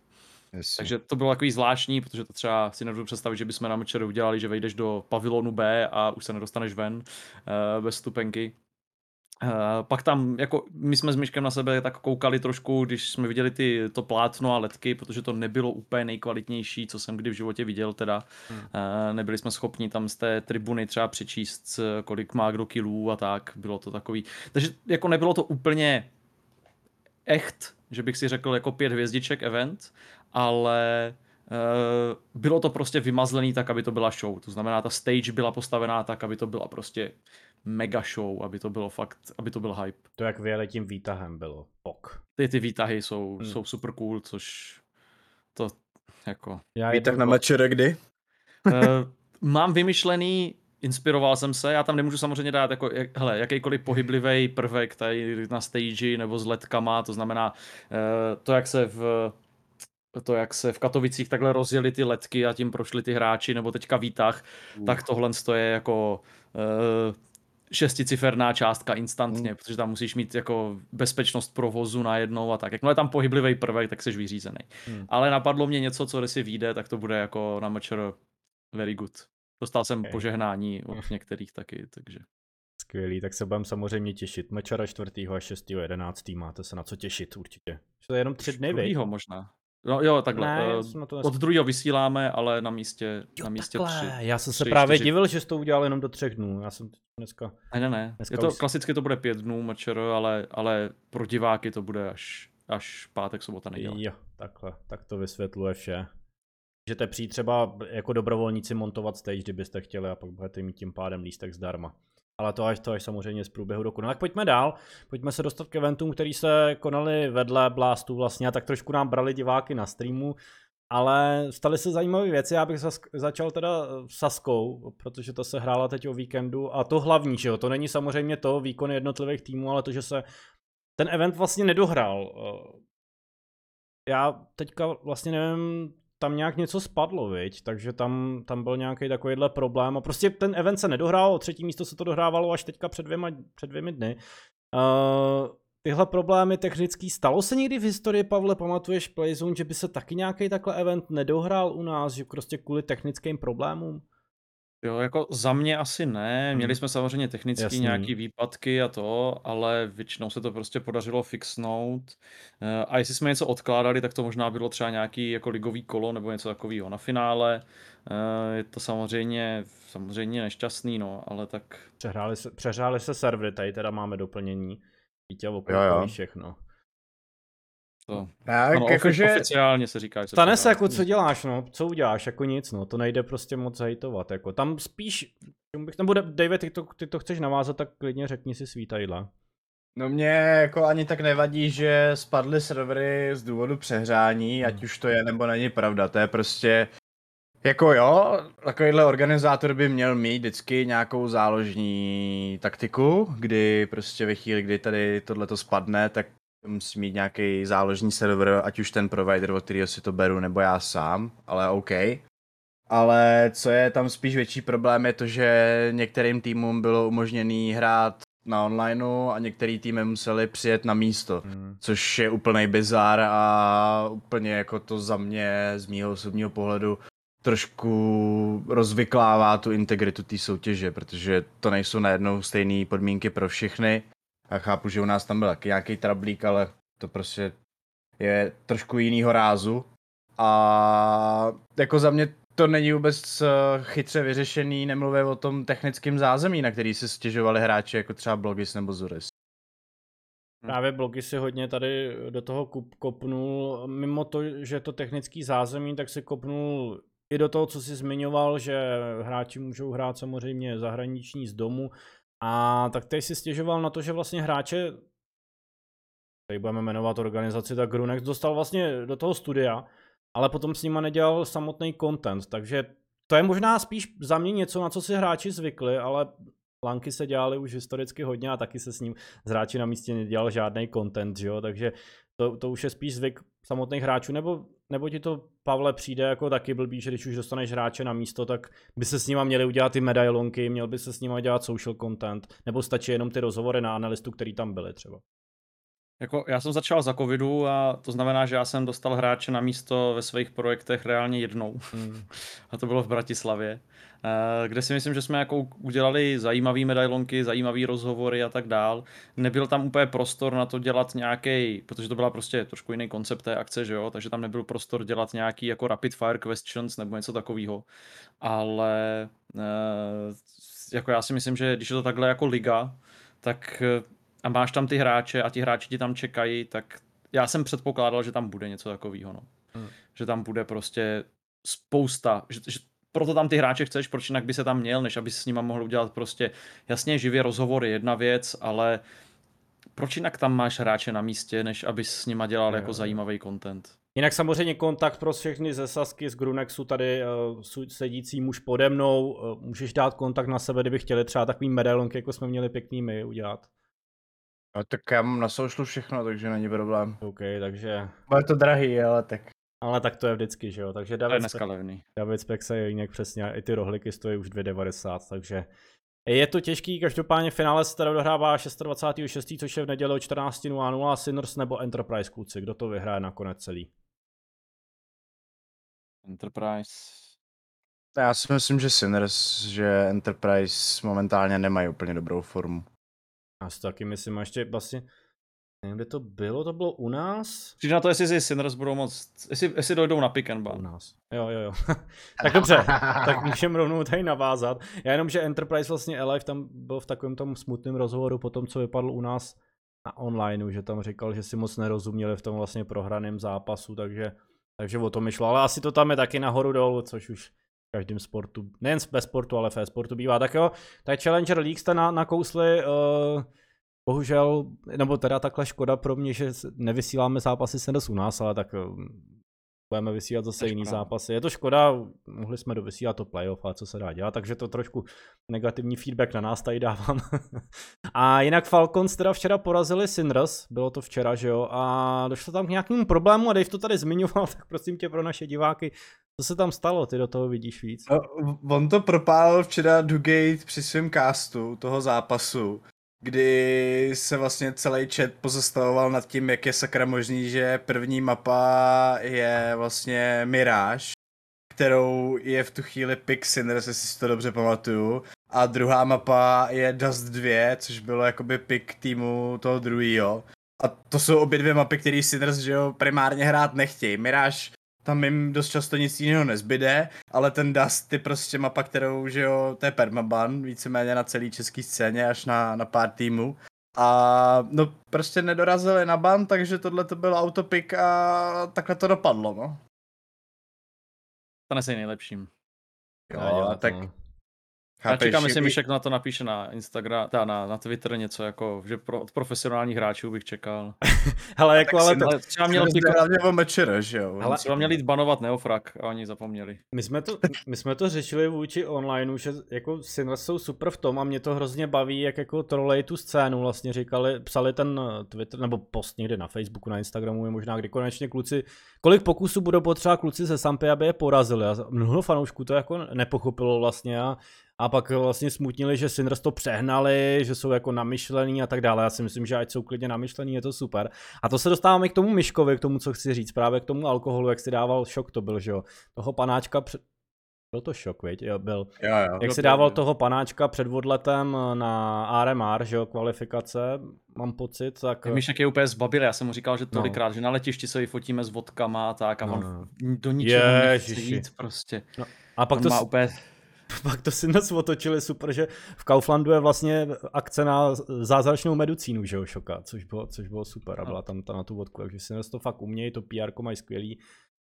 Jasně. Takže to bylo takový zvláštní, protože to třeba si nedovedu představit, že bychom na mečeru udělali, že vejdeš do pavilonu B a už se nedostaneš ven uh, bez stupenky. Uh, pak tam, jako my jsme s Myškem na sebe tak koukali trošku, když jsme viděli ty, to plátno a letky, protože to nebylo úplně nejkvalitnější, co jsem kdy v životě viděl teda. Hmm. Uh, nebyli jsme schopni tam z té tribuny třeba přečíst, kolik má kdo kilů a tak, bylo to takový. Takže jako nebylo to úplně echt, že bych si řekl jako pět hvězdiček event, ale uh, bylo to prostě vymazlený tak, aby to byla show. To znamená, ta stage byla postavená tak, aby to byla prostě mega show, aby to bylo fakt, aby to byl hype. To jak vyjeli tím výtahem bylo. Pok. Ty, ty výtahy jsou, Hmm. jsou super cool, což to jako... Já jedu- na mečere kdy? Uh, mám vymyšlený, inspiroval jsem se, já tam nemůžu samozřejmě dát jako, jak, hele, jakýkoliv pohyblivý prvek tady na stage nebo s letkama, to znamená uh, to, jak se v to, jak se v Katovicích takhle rozjeli ty letky a tím prošli ty hráči, nebo teďka výtah, Uh. tak tohle je jako uh, šesticiferná částka instantně, Mm. protože tam musíš mít jako bezpečnost provozu najednou a tak. Jakmile je tam pohyblivý prvek, tak jsi vyřízený. Hmm. Ale napadlo mě něco, co si vyjde, tak to bude jako na mečer very good. Dostal jsem Okay. požehnání od některých taky, takže. Skvělý, tak se budeme samozřejmě těšit. Mečera 4. a 6. 11. máte se na co těšit určitě. To je jenom tři dny, možná. No jo, takhle. Ne, na to od druhého vysíláme, ale na místě, Jo, na místě takhle. tři. Já jsem se tři, právě čtyři. divil, že jsi to udělal jenom do třech dnů. Já jsem dneska... Ne, ne, ne. Dneska Je to, už- klasicky to bude pět dnů mečer, ale, ale pro diváky to bude až, až pátek, sobota, neděle. Jo, takhle, tak to vysvětluje vše. Můžete přijít třeba jako dobrovolníci montovat stage, kdybyste chtěli a pak budete mít tím pádem lístek zdarma. Ale to až, to až samozřejmě z průběhu roku. No tak pojďme dál, pojďme se dostat k eventům, který se konaly vedle Blastu vlastně a tak trošku nám brali diváky na streamu. Ale staly se zajímavé věci, já bych začal teda Saskou, protože to se hrála teď o víkendu a to hlavní, že jo, to není samozřejmě to výkony jednotlivých týmů, ale to, že se ten event vlastně nedohrál. Eh, Já teďka vlastně nevím, tam nějak něco spadlo, viď? takže tam, tam byl nějaký takovýhle problém a prostě ten event se nedohrál, o třetí místo se to dohrávalo až teďka před dvěma, před dvěmi dny. Uh, tyhle problémy technický, stalo se někdy v historii, Pavle, pamatuješ Playzone, že by se taky nějaký takhle event nedohrál u nás, že prostě kvůli technickým problémům? Jo, jako za mě asi ne. Hmm. Měli jsme samozřejmě technicky Jasný. nějaký výpadky a to, ale většinou se to prostě podařilo fixnout. Eh, A jestli jsme něco odkládali, tak to možná bylo třeba nějaký jako ligový kolo nebo něco takového na finále. Eh, Je to samozřejmě, samozřejmě nešťastný, no, ale tak Přehráli se, přehráli se servery, tady teda máme doplnění. Vítě Jo, okolo jo. všechno. To... Tak, Ano, jakože... ofi- oficiálně se říká, že se Stane se, jako co děláš, no, co uděláš, jako nic, no, to nejde prostě moc hejtovat, jako tam spíš, bych, nebo David, ty to, ty to chceš navázat, tak klidně řekni si svý tadyhle. No mě jako ani tak nevadí, že spadly servery z důvodu přehrání, ať Hmm. už to je nebo není pravda, to je prostě jako jo, takovýhle organizátor by měl mít vždycky nějakou záložní taktiku, kdy prostě ve chvíli, kdy tady tohleto spadne, tak musí mít nějaký záložní server, ať už ten provider, od kterého si to beru, nebo já sám, ale OK. Ale co je tam spíš větší problém je to, že některým týmům bylo umožněný hrát na onlineu a některý týmy museli přijet na místo, Hmm. což je úplný bizar a úplně jako to za mě z mýho osobního pohledu trošku rozvyklává tu integritu té soutěže, protože to nejsou najednou stejné podmínky pro všechny. A chápu, že u nás tam byl taky nějaký trablík, ale to prostě je trošku jinýho rázu. A jako za mě to není vůbec eh, chytře vyřešený, nemluvě o tom technickém zázemí, na který si stěžovali hráči jako třeba Blogis nebo Zuris. Právě blogy si hodně tady do toho kup, kopnul, mimo to, že to technický zázemí, tak si kopnul i do toho, co jsi zmiňoval, že hráči můžou hrát samozřejmě zahraniční z domu a tak teď si stěžoval na to, že vlastně hráče, tady budeme jmenovat organizaci, tak Grunex dostal vlastně do toho studia, ale potom s nima nedělal samotný content, takže to je možná spíš za mě něco, na co si hráči zvykli, ale lanky se dělaly už historicky hodně a taky se s ním z hráči na místě nedělal žádný content, že jo, takže to, to už je spíš zvyk samotných hráčů, nebo nebo ti to, Pavle, přijde jako taky blbý, že když už dostaneš hráče na místo, tak by se s nima měli udělat ty medailonky, měl by se s nima dělat social content, nebo stačí jenom ty rozhovory na analistu, který tam byly třeba. Jako já jsem začal za covidu a to znamená, že já jsem dostal hráče na místo ve svých projektech reálně jednou. Hmm. <laughs> A to bylo v Bratislavě, eh, kde si myslím, že jsme jako udělali zajímavý medailonky, zajímavý rozhovory a tak dál. Nebyl tam úplně prostor na to dělat nějaký, protože to byla prostě trošku jiný koncept té akce, že jo, takže tam nebyl prostor dělat nějaký jako rapid fire questions nebo něco takového. Ale eh, jako já si myslím, že když je to takhle jako liga, tak a máš tam ty hráče a ti hráči ti tam čekají, tak já jsem předpokládal, že tam bude něco takového, no. Hmm. Že tam bude prostě spousta, že, že proto tam ty hráče chceš, proč jinak by se tam měl, než aby s nima mohl udělat prostě jasně živě rozhovor je jedna věc, ale proč jinak tam máš hráče na místě, než aby s nima dělal no, jako zajímavý content. Jinak samozřejmě kontakt pro všechny ze Sasky z Grunexu tady uh, sedící muž pode mnou, uh, můžeš dát kontakt na sebe, kdyby chtěli třeba takový medailonky, jako jsme měli pěkný my udělat. No, tak já mám na socialu všechno, takže není problém. OK, takže... Bude to drahý, ale tak. Ale tak to je vždycky, že jo. Takže David, to je dneska levný. David Spex je jinak přesně, i ty rohliky stojí už 2,90, takže je to těžký, každopádně finále se teda dohrává 26.6., což je v neděli o 14.00 Sinners nebo Enterprise kluci. Kdo to vyhraje nakonec celý? Enterprise. Já si myslím, že Sinners, že Enterprise momentálně nemají úplně dobrou formu. Já si taky myslím, a ještě vlastně, nevím, kde to bylo, to bylo u nás? Přijde na to, jestli si Sinners budou moc, jestli, jestli dojdou na pick and ban. U nás. Jo, jo, jo. <laughs> tak dobře, tak můžeme rovnou tady navázat. Já jenom, že Enterprise vlastně Alive tam byl v takovém tom smutném rozhovoru po tom, co vypadl u nás na online, že tam říkal, že si moc nerozuměli v tom vlastně prohraném zápasu, takže, takže o tom šlo. Ale asi to tam je taky nahoru dolů, což už každém sportu, nejen ve sportu, ale ve sportu bývá. Tak jo, tak Challenger League jste na, nakousli, uh, bohužel, nebo teda takhle škoda pro mě, že nevysíláme zápasy se u nás, ale tak uh, budeme vysílat zase jiný zápasy. Je to škoda, mohli jsme dovysílat to playoff, ale co se dá dělat, takže to trošku negativní feedback na nás tady dávám. <laughs> a jinak Falcons teda včera porazili Sinras, bylo to včera, že jo, a došlo tam k nějakému problému a Dave to tady zmiňoval, <laughs> tak prosím tě pro naše diváky, co se tam stalo? Ty do toho vidíš víc? No, on to propálil včera Dugate při svém castu toho zápasu, kdy se vlastně celý chat pozastavoval nad tím, jak je sakra možný, že první mapa je vlastně Mirage, kterou je v tu chvíli Pick Sinners, jestli si to dobře pamatuju. A druhá mapa je Dust 2, což bylo jakoby pick týmu toho druhého. A to jsou obě dvě mapy, které Sinners, že jo, primárně hrát nechtějí. Mirage tam jim dost často nic jiného nezbyde, ale ten Dust je prostě mapa, kterou, že jo, to je permaban, víceméně na celý český scéně, až na, na pár týmů. A no prostě nedorazili na ban, takže tohle to byl autopik a takhle to dopadlo, no. To nesej nejlepším. Jo, jo tak no. Chápeš, Já čekám, jestli Mišek na to napíše na Instagram, ta, na, na Twitter něco, jako, že pro, od profesionálních hráčů bych čekal. <laughs> Hele, jako, ale, to, třeba měl ty... hlavně o mečere, že jo? Ale třeba měli jít banovat Neofrak a oni zapomněli. My jsme to, my jsme to řešili vůči online, že jako Sinners jsou super v tom a mě to hrozně baví, jak jako trolej tu scénu vlastně říkali, psali ten Twitter, nebo post někde na Facebooku, na Instagramu, je možná kdy konečně kluci, kolik pokusů budou potřeba kluci ze Sampy, aby je porazili a mnoho fanoušků to jako nepochopilo vlastně a a pak vlastně smutnili, že Sinners to přehnali, že jsou jako namyšlený a tak dále. Já si myslím, že ať jsou klidně namyšlený, je to super. A to se dostáváme k tomu Myškovi, k tomu, co chci říct, právě k tomu alkoholu, jak si dával šok, to byl, že jo. Toho panáčka před, byl to šok, viď? Jo, byl. Jo, jo, Jak si dával toho panáčka před odletem na RMR, že jo, kvalifikace, mám pocit, tak... Myšek je úplně zbabil, já jsem mu říkal, že tolikrát, no. že na letišti se vyfotíme s vodkama a tak a no. on no. do ničeho nechce jít prostě. No. A pak on to má úplně <laughs> pak to si nás otočili super, že v Kauflandu je vlastně akce na zázračnou medicínu, že jo, šoka, což bylo, což bylo super a byla tam ta na tu vodku, takže si nás to fakt umějí, to PR mají skvělý.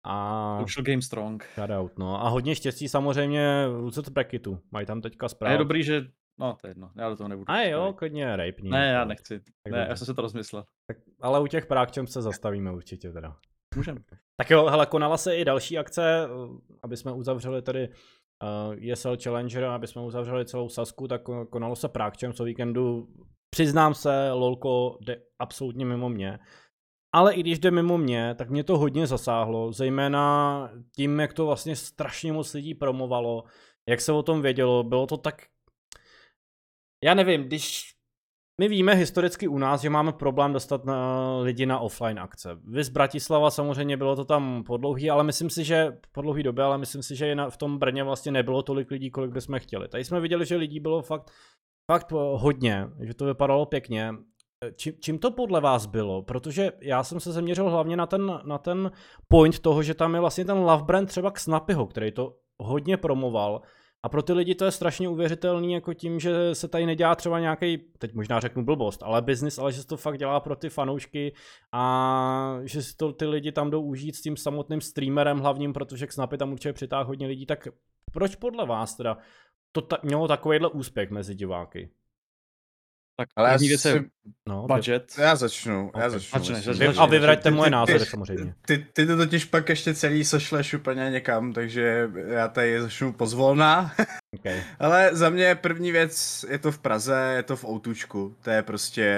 A... Social Game Strong. Shoutout, no. A hodně štěstí samozřejmě Lucet Bracketu. Mají tam teďka zprávu. Je dobrý, že No, to je jedno, já do toho nebudu. A jo, klidně rapní. Ne, já nechci. Tak ne, já jsem si to rozmyslel. Tak, ale u těch prákčem se zastavíme určitě teda. Můžeme. Tak jo, hele, konala se i další akce, aby jsme uzavřeli tady ESL Challenger, aby jsme uzavřeli celou Sasku, tak konalo se Prague Champs o víkendu. Přiznám se, Lolko jde absolutně mimo mě. ale i když jde mimo mě, tak mě to hodně zasáhlo, zejména tím, jak to vlastně strašně moc lidí promovalo, jak se o tom vědělo, bylo to tak... Já nevím, když my víme historicky u nás, že máme problém dostat na lidi na offline akce. Vy z Bratislava samozřejmě bylo to tam po dlouhý, ale myslím si, že po dlouhý době, ale myslím si, že v tom Brně vlastně nebylo tolik lidí, kolik bychom chtěli. Tady jsme viděli, že lidí bylo fakt, fakt hodně, že to vypadalo pěkně. Čím, čím to podle vás bylo? Protože já jsem se zaměřil hlavně na ten, na ten point toho, že tam je vlastně ten love brand třeba k Snapyho, který to hodně promoval a pro ty lidi to je strašně uvěřitelný, jako tím, že se tady nedělá třeba nějaký, teď možná řeknu blbost, ale business, ale že se to fakt dělá pro ty fanoušky a že si to ty lidi tam jdou užít s tím samotným streamerem hlavním, protože k Snapy tam určitě přitáhne hodně lidí, tak proč podle vás teda to ta- mělo takovýhle úspěch mezi diváky? Tak Ale já první věc je si- No, budget. Já začnu, já Ok. začnu. Začneš, myslím. začneš. a vyvraťte moje názory ty- samozřejmě. Ty, ty to totiž pak ještě celý sešleš úplně někam, takže já tady začnu pozvolná. <laughs> Okay. Ale za mě první věc je to v Praze, je to v Outučku. To je prostě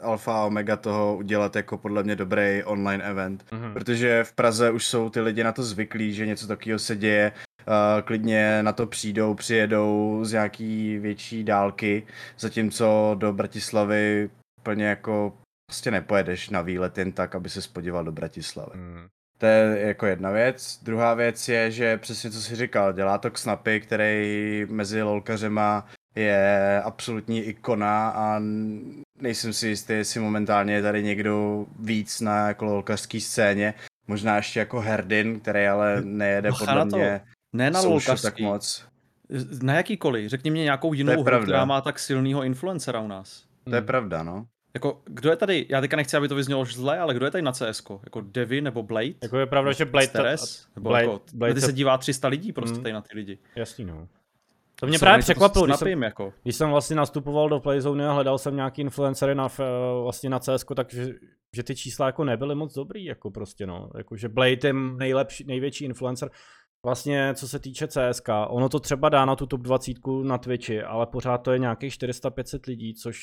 alfa a omega toho udělat jako podle mě dobrý online event. Mhm. Protože v Praze už jsou ty lidi na to zvyklí, že něco takového se děje. Uh, klidně na to přijdou, přijedou z nějaký větší dálky, zatímco do Bratislavy úplně jako prostě nepojedeš na výlet jen tak, aby se spodíval do Bratislavy. Mm. To je jako jedna věc. Druhá věc je, že přesně co jsi říkal, dělá to k Snapy, který mezi lolkařema je absolutní ikona a nejsem si jistý, jestli momentálně je tady někdo víc na jako lolkařský scéně. Možná ještě jako Herdin, který ale nejede Bacha podle mě Ne na social tak moc. Na jakýkoliv. Řekni mě nějakou jinou hru, pravda. která má tak silného influencera u nás. To je Mm. pravda, no. Jako, kdo je tady, já teďka nechci, aby to vyznělo zle, ale kdo je tady na CS? Jako Devi nebo Blade? Jako je pravda, že Blade... Steres? Nebo Blade- jako, Blade tady se- dívá 300 lidí prostě Mm. tady na ty lidi. Jasný, no. To mě Jsou právě to překvapilo, když jsem, jako. když jsem vlastně nastupoval do Playzone a hledal jsem nějaký influencery na, f- vlastně na CS, takže že ty čísla jako nebyly moc dobrý, jako prostě no. Jako, že Blade je nejlepší, největší influencer. Vlastně, co se týče CSK, ono to třeba dá na tu top 20 na Twitchi, ale pořád to je nějakých 400-500 lidí, což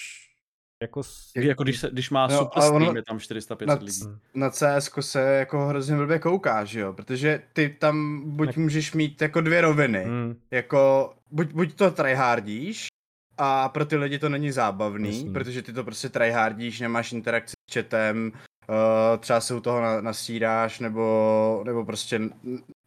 jako... Jako když, se, když má No, super ale ono- stream, je tam 400-500 na- lidí. na CS se jako hrozně blbě kouká, že jo? Protože ty tam buď Tak- můžeš mít jako dvě roviny. Mm, Jako, buď, buď to tryhardíš a pro ty lidi to není zábavný, Jasný. protože ty to prostě tryhardíš, nemáš interakci s chatem, uh, třeba se u toho na, nasíráš, nebo, nebo prostě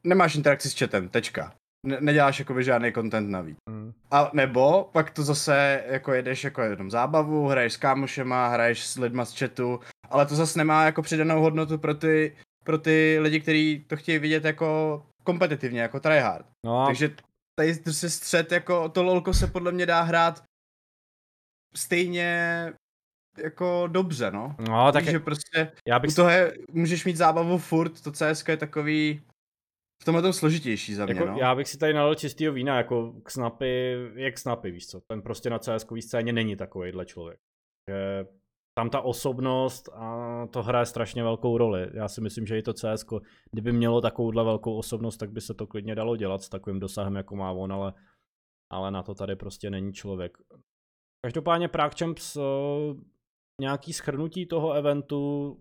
nemáš interakci s chatem, tečka. Ne, neděláš jakoby žádný content navíc. mm. A nebo pak to zase jako jedeš jako jenom zábavu, hraješ s kámošema, hraješ s lidma z chatu, ale to zase nemá jako přidanou hodnotu pro ty, pro ty lidi, kteří to chtějí vidět jako kompetitivně, jako tryhard. No Takže tady se střed, jako to lolko se podle mě dá hrát stejně jako dobře, no. No, tak Takže prostě já u bych toho je, můžeš mít zábavu furt, to CS je takový v tomhle tom složitější za mě, Jako, no. Já bych si tady nalil čistýho vína, jako k snapy, jak snapy, víš co, ten prostě na cs scéně není takovejhle člověk. Že tam ta osobnost a to hraje strašně velkou roli. Já si myslím, že i to CS, kdyby mělo takovouhle velkou osobnost, tak by se to klidně dalo dělat s takovým dosahem, jako má on, ale, ale na to tady prostě není člověk. Každopádně Prague Champs, uh, nějaký schrnutí toho eventu,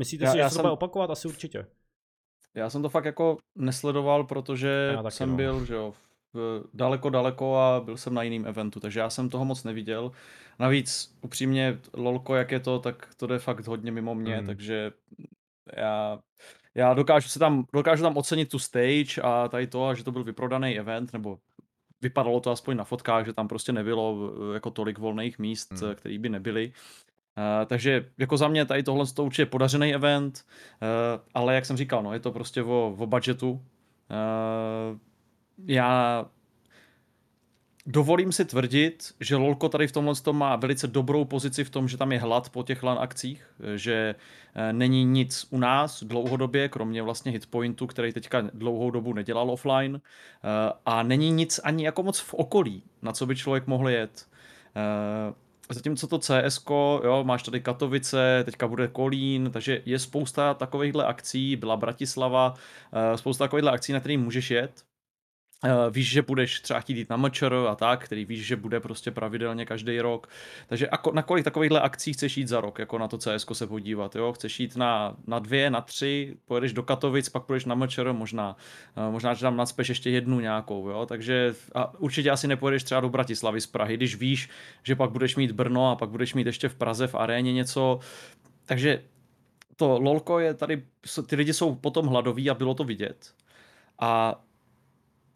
myslíte Já- si, že já se to jsem- bude opakovat? Asi určitě. Já jsem to fakt jako nesledoval, protože jsem no. byl že jo, v- daleko, daleko a byl jsem na jiném eventu, takže já jsem toho moc neviděl. Navíc upřímně lolko, jak je to, tak to jde fakt hodně mimo mě, Mhm. takže já, já dokážu se tam, dokážu tam ocenit tu stage a tady to, a že to byl vyprodaný event, nebo vypadalo to aspoň na fotkách, že tam prostě nebylo eh, jako tolik volných míst, hmm. který by nebyly. Uh, takže jako za mě tady tohle to určitě podařený event, uh, ale jak jsem říkal, no, je to prostě o, o budgetu. Uh, já dovolím si tvrdit, že Lolko tady v tomhle tom má velice dobrou pozici v tom, že tam je hlad po těch LAN akcích, že eh, není nic u nás dlouhodobě, kromě vlastně hitpointu, který teďka dlouhou dobu nedělal offline eh, a není nic ani jako moc v okolí, na co by člověk mohl jet. Zatímco to CS, jo, máš tady Katovice, teďka bude Kolín, takže je spousta takovýchhle akcí, byla Bratislava, eh, spousta takovýchhle akcí, na který můžeš jet. Uh, víš, že budeš třeba chtít jít na MČR a tak, který víš, že bude prostě pravidelně každý rok. Takže ako, na kolik takovýchhle akcí chceš jít za rok, jako na to CS se podívat, jo? Chceš jít na, na dvě, na tři, pojedeš do Katovic, pak půjdeš na MČR možná. Uh, možná, že tam nadspeš ještě jednu nějakou, jo? Takže a určitě asi nepojedeš třeba do Bratislavy z Prahy, když víš, že pak budeš mít Brno a pak budeš mít ještě v Praze v aréně něco. Takže to lolko je tady, ty lidi jsou potom hladoví a bylo to vidět. A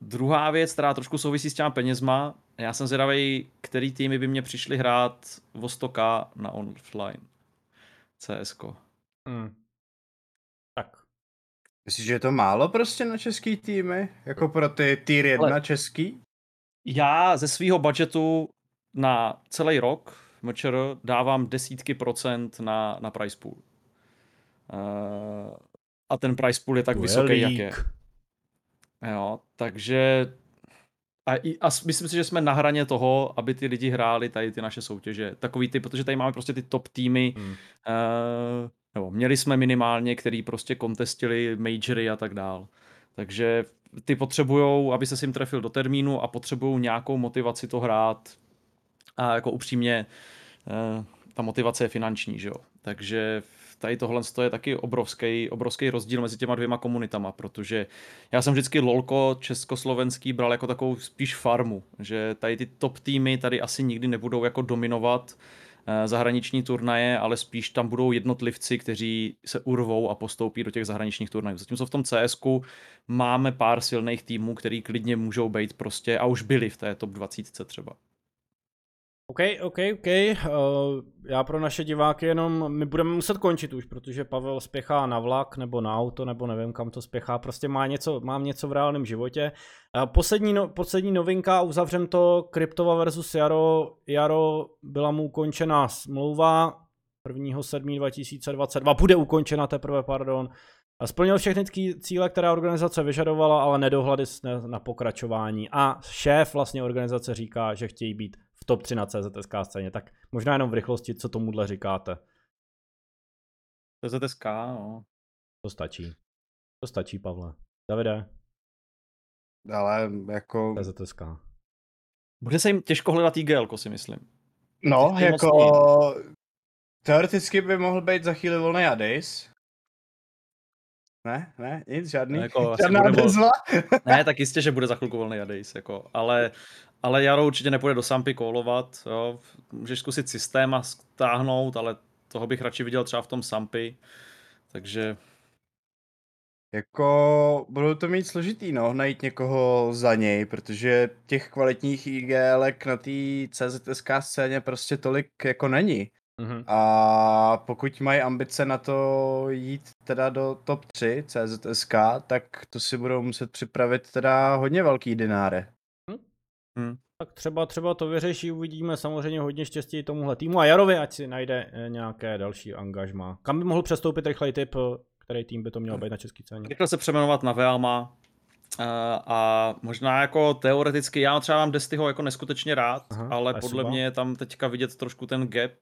Druhá věc, která trošku souvisí s těma penězma, já jsem zvědavý, který týmy by mě přišli hrát Vostoka na offline. CSK. Hmm. Tak. Myslíš, že je to málo prostě na český týmy? Jako pro ty tier 1 Ale český? Já ze svého budgetu na celý rok MČR dávám desítky procent na, na price pool. Uh, a ten price pool je tak vysoký, jak je. Jo, takže a, i, a myslím si, že jsme na hraně toho, aby ty lidi hráli tady ty naše soutěže. Takový ty, protože tady máme prostě ty top týmy, hmm. uh, nebo měli jsme minimálně, který prostě kontestili majory a tak dál. Takže ty potřebujou, aby se jim trefil do termínu a potřebují nějakou motivaci to hrát. A jako upřímně, uh, ta motivace je finanční, že jo. Takže tady tohle je taky obrovský, obrovský rozdíl mezi těma dvěma komunitama, protože já jsem vždycky lolko československý bral jako takovou spíš farmu, že tady ty top týmy tady asi nikdy nebudou jako dominovat eh, zahraniční turnaje, ale spíš tam budou jednotlivci, kteří se urvou a postoupí do těch zahraničních turnajů. Zatímco v tom CS máme pár silných týmů, který klidně můžou být prostě a už byli v té top 20 třeba. OK, OK, OK. Uh, já pro naše diváky jenom, my budeme muset končit už, protože Pavel spěchá na vlak nebo na auto, nebo nevím kam to spěchá, prostě má něco, mám něco v reálném životě. Uh, poslední, no, poslední novinka, uzavřem to, Kryptova versus Jaro. Jaro byla mu ukončena smlouva 1.7.2022, bude ukončena teprve, pardon. Splnil všechny cíle, které organizace vyžadovala, ale nedohlady na pokračování. A šéf vlastně organizace říká, že chtějí být top 3 na CZSK scéně, tak možná jenom v rychlosti, co tomuhle říkáte. CZSK, no. To stačí. To stačí, Pavle. Davide. Ale jako... CZSK. Bude se jim těžko hledat IGL, si myslím. No, jako... Teoreticky by mohl být za chvíli volný Adis. Ne, ne, nic, žádný. Jako, Žádná bude vol... <laughs> ne, tak jistě, že bude za chvilku volný Adis, jako, ale ale Jaro určitě nepůjde do Sampy kolovat, jo. Můžeš zkusit systém a stáhnout, ale toho bych radši viděl třeba v tom Sampy. Takže... Jako budou to mít složitý, no, najít někoho za něj, protože těch kvalitních igl na té CZSK scéně prostě tolik jako není. Mm-hmm. A pokud mají ambice na to jít teda do top 3 CZSK, tak to si budou muset připravit teda hodně velký dináre. Hmm. Tak třeba, třeba to vyřeší, uvidíme samozřejmě hodně štěstí tomuhle týmu a Jarovi, ať si najde eh, nějaké další angažma. Kam by mohl přestoupit rychlej typ, který tým by to měl být na český ceně? Rychle se přeměnovat na Veama, Uh, a možná jako teoreticky, já třeba mám Destyho jako neskutečně rád, Aha, ale podle mě je tam teďka vidět trošku ten gap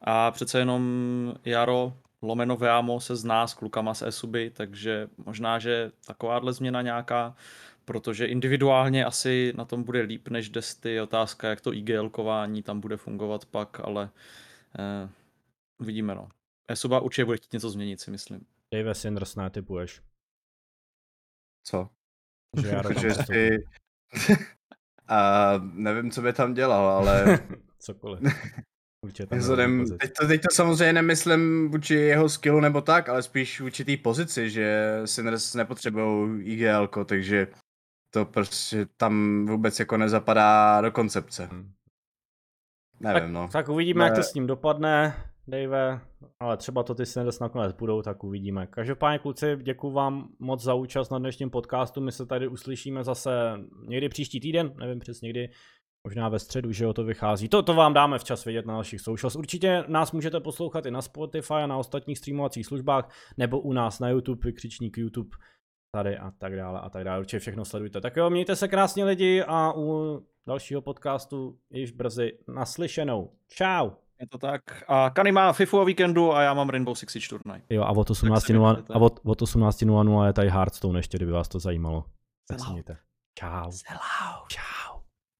a přece jenom Jaro lomeno Veamo se zná s klukama z Esuby, takže možná, že takováhle změna nějaká protože individuálně asi na tom bude líp než Desty. Otázka, jak to IGL-kování tam bude fungovat pak, ale eh, uvidíme no. Esoba určitě bude chtít něco změnit, si myslím. Dave Sanders typuješ. Co? Že já <laughs> že si... <laughs> A nevím, co by tam dělal, ale... <laughs> Cokoliv. Určitě tam Vzhledem, teď, to, teď to samozřejmě nemyslím vůči jeho skillu nebo tak, ale spíš vůči té pozici, že Sinners nepotřebují IGL, takže to prostě tam vůbec jako nezapadá do koncepce. Hmm. Nevím, tak, no. Tak uvidíme, ne... jak to s ním dopadne, Dave, ale třeba to ty Sanders nakonec budou, tak uvidíme. Každopádně kluci, děkuji vám moc za účast na dnešním podcastu, my se tady uslyšíme zase někdy příští týden, nevím přesně někdy, možná ve středu, že jo, to vychází. To, to vám dáme včas vědět na našich socials. Určitě nás můžete poslouchat i na Spotify a na ostatních streamovacích službách, nebo u nás na YouTube, vykřičník YouTube tady a tak dále a tak dále. Určitě všechno sledujte. Tak jo, mějte se krásně lidi a u dalšího podcastu již brzy naslyšenou. Čau. Je to tak. A Kany má FIFU o víkendu a já mám Rainbow Six Siege turnaj. Jo, a od 18.00 a od, od 18.00 je tady Hearthstone ještě, kdyby vás to zajímalo. Tak si mějte. Čau. Čau.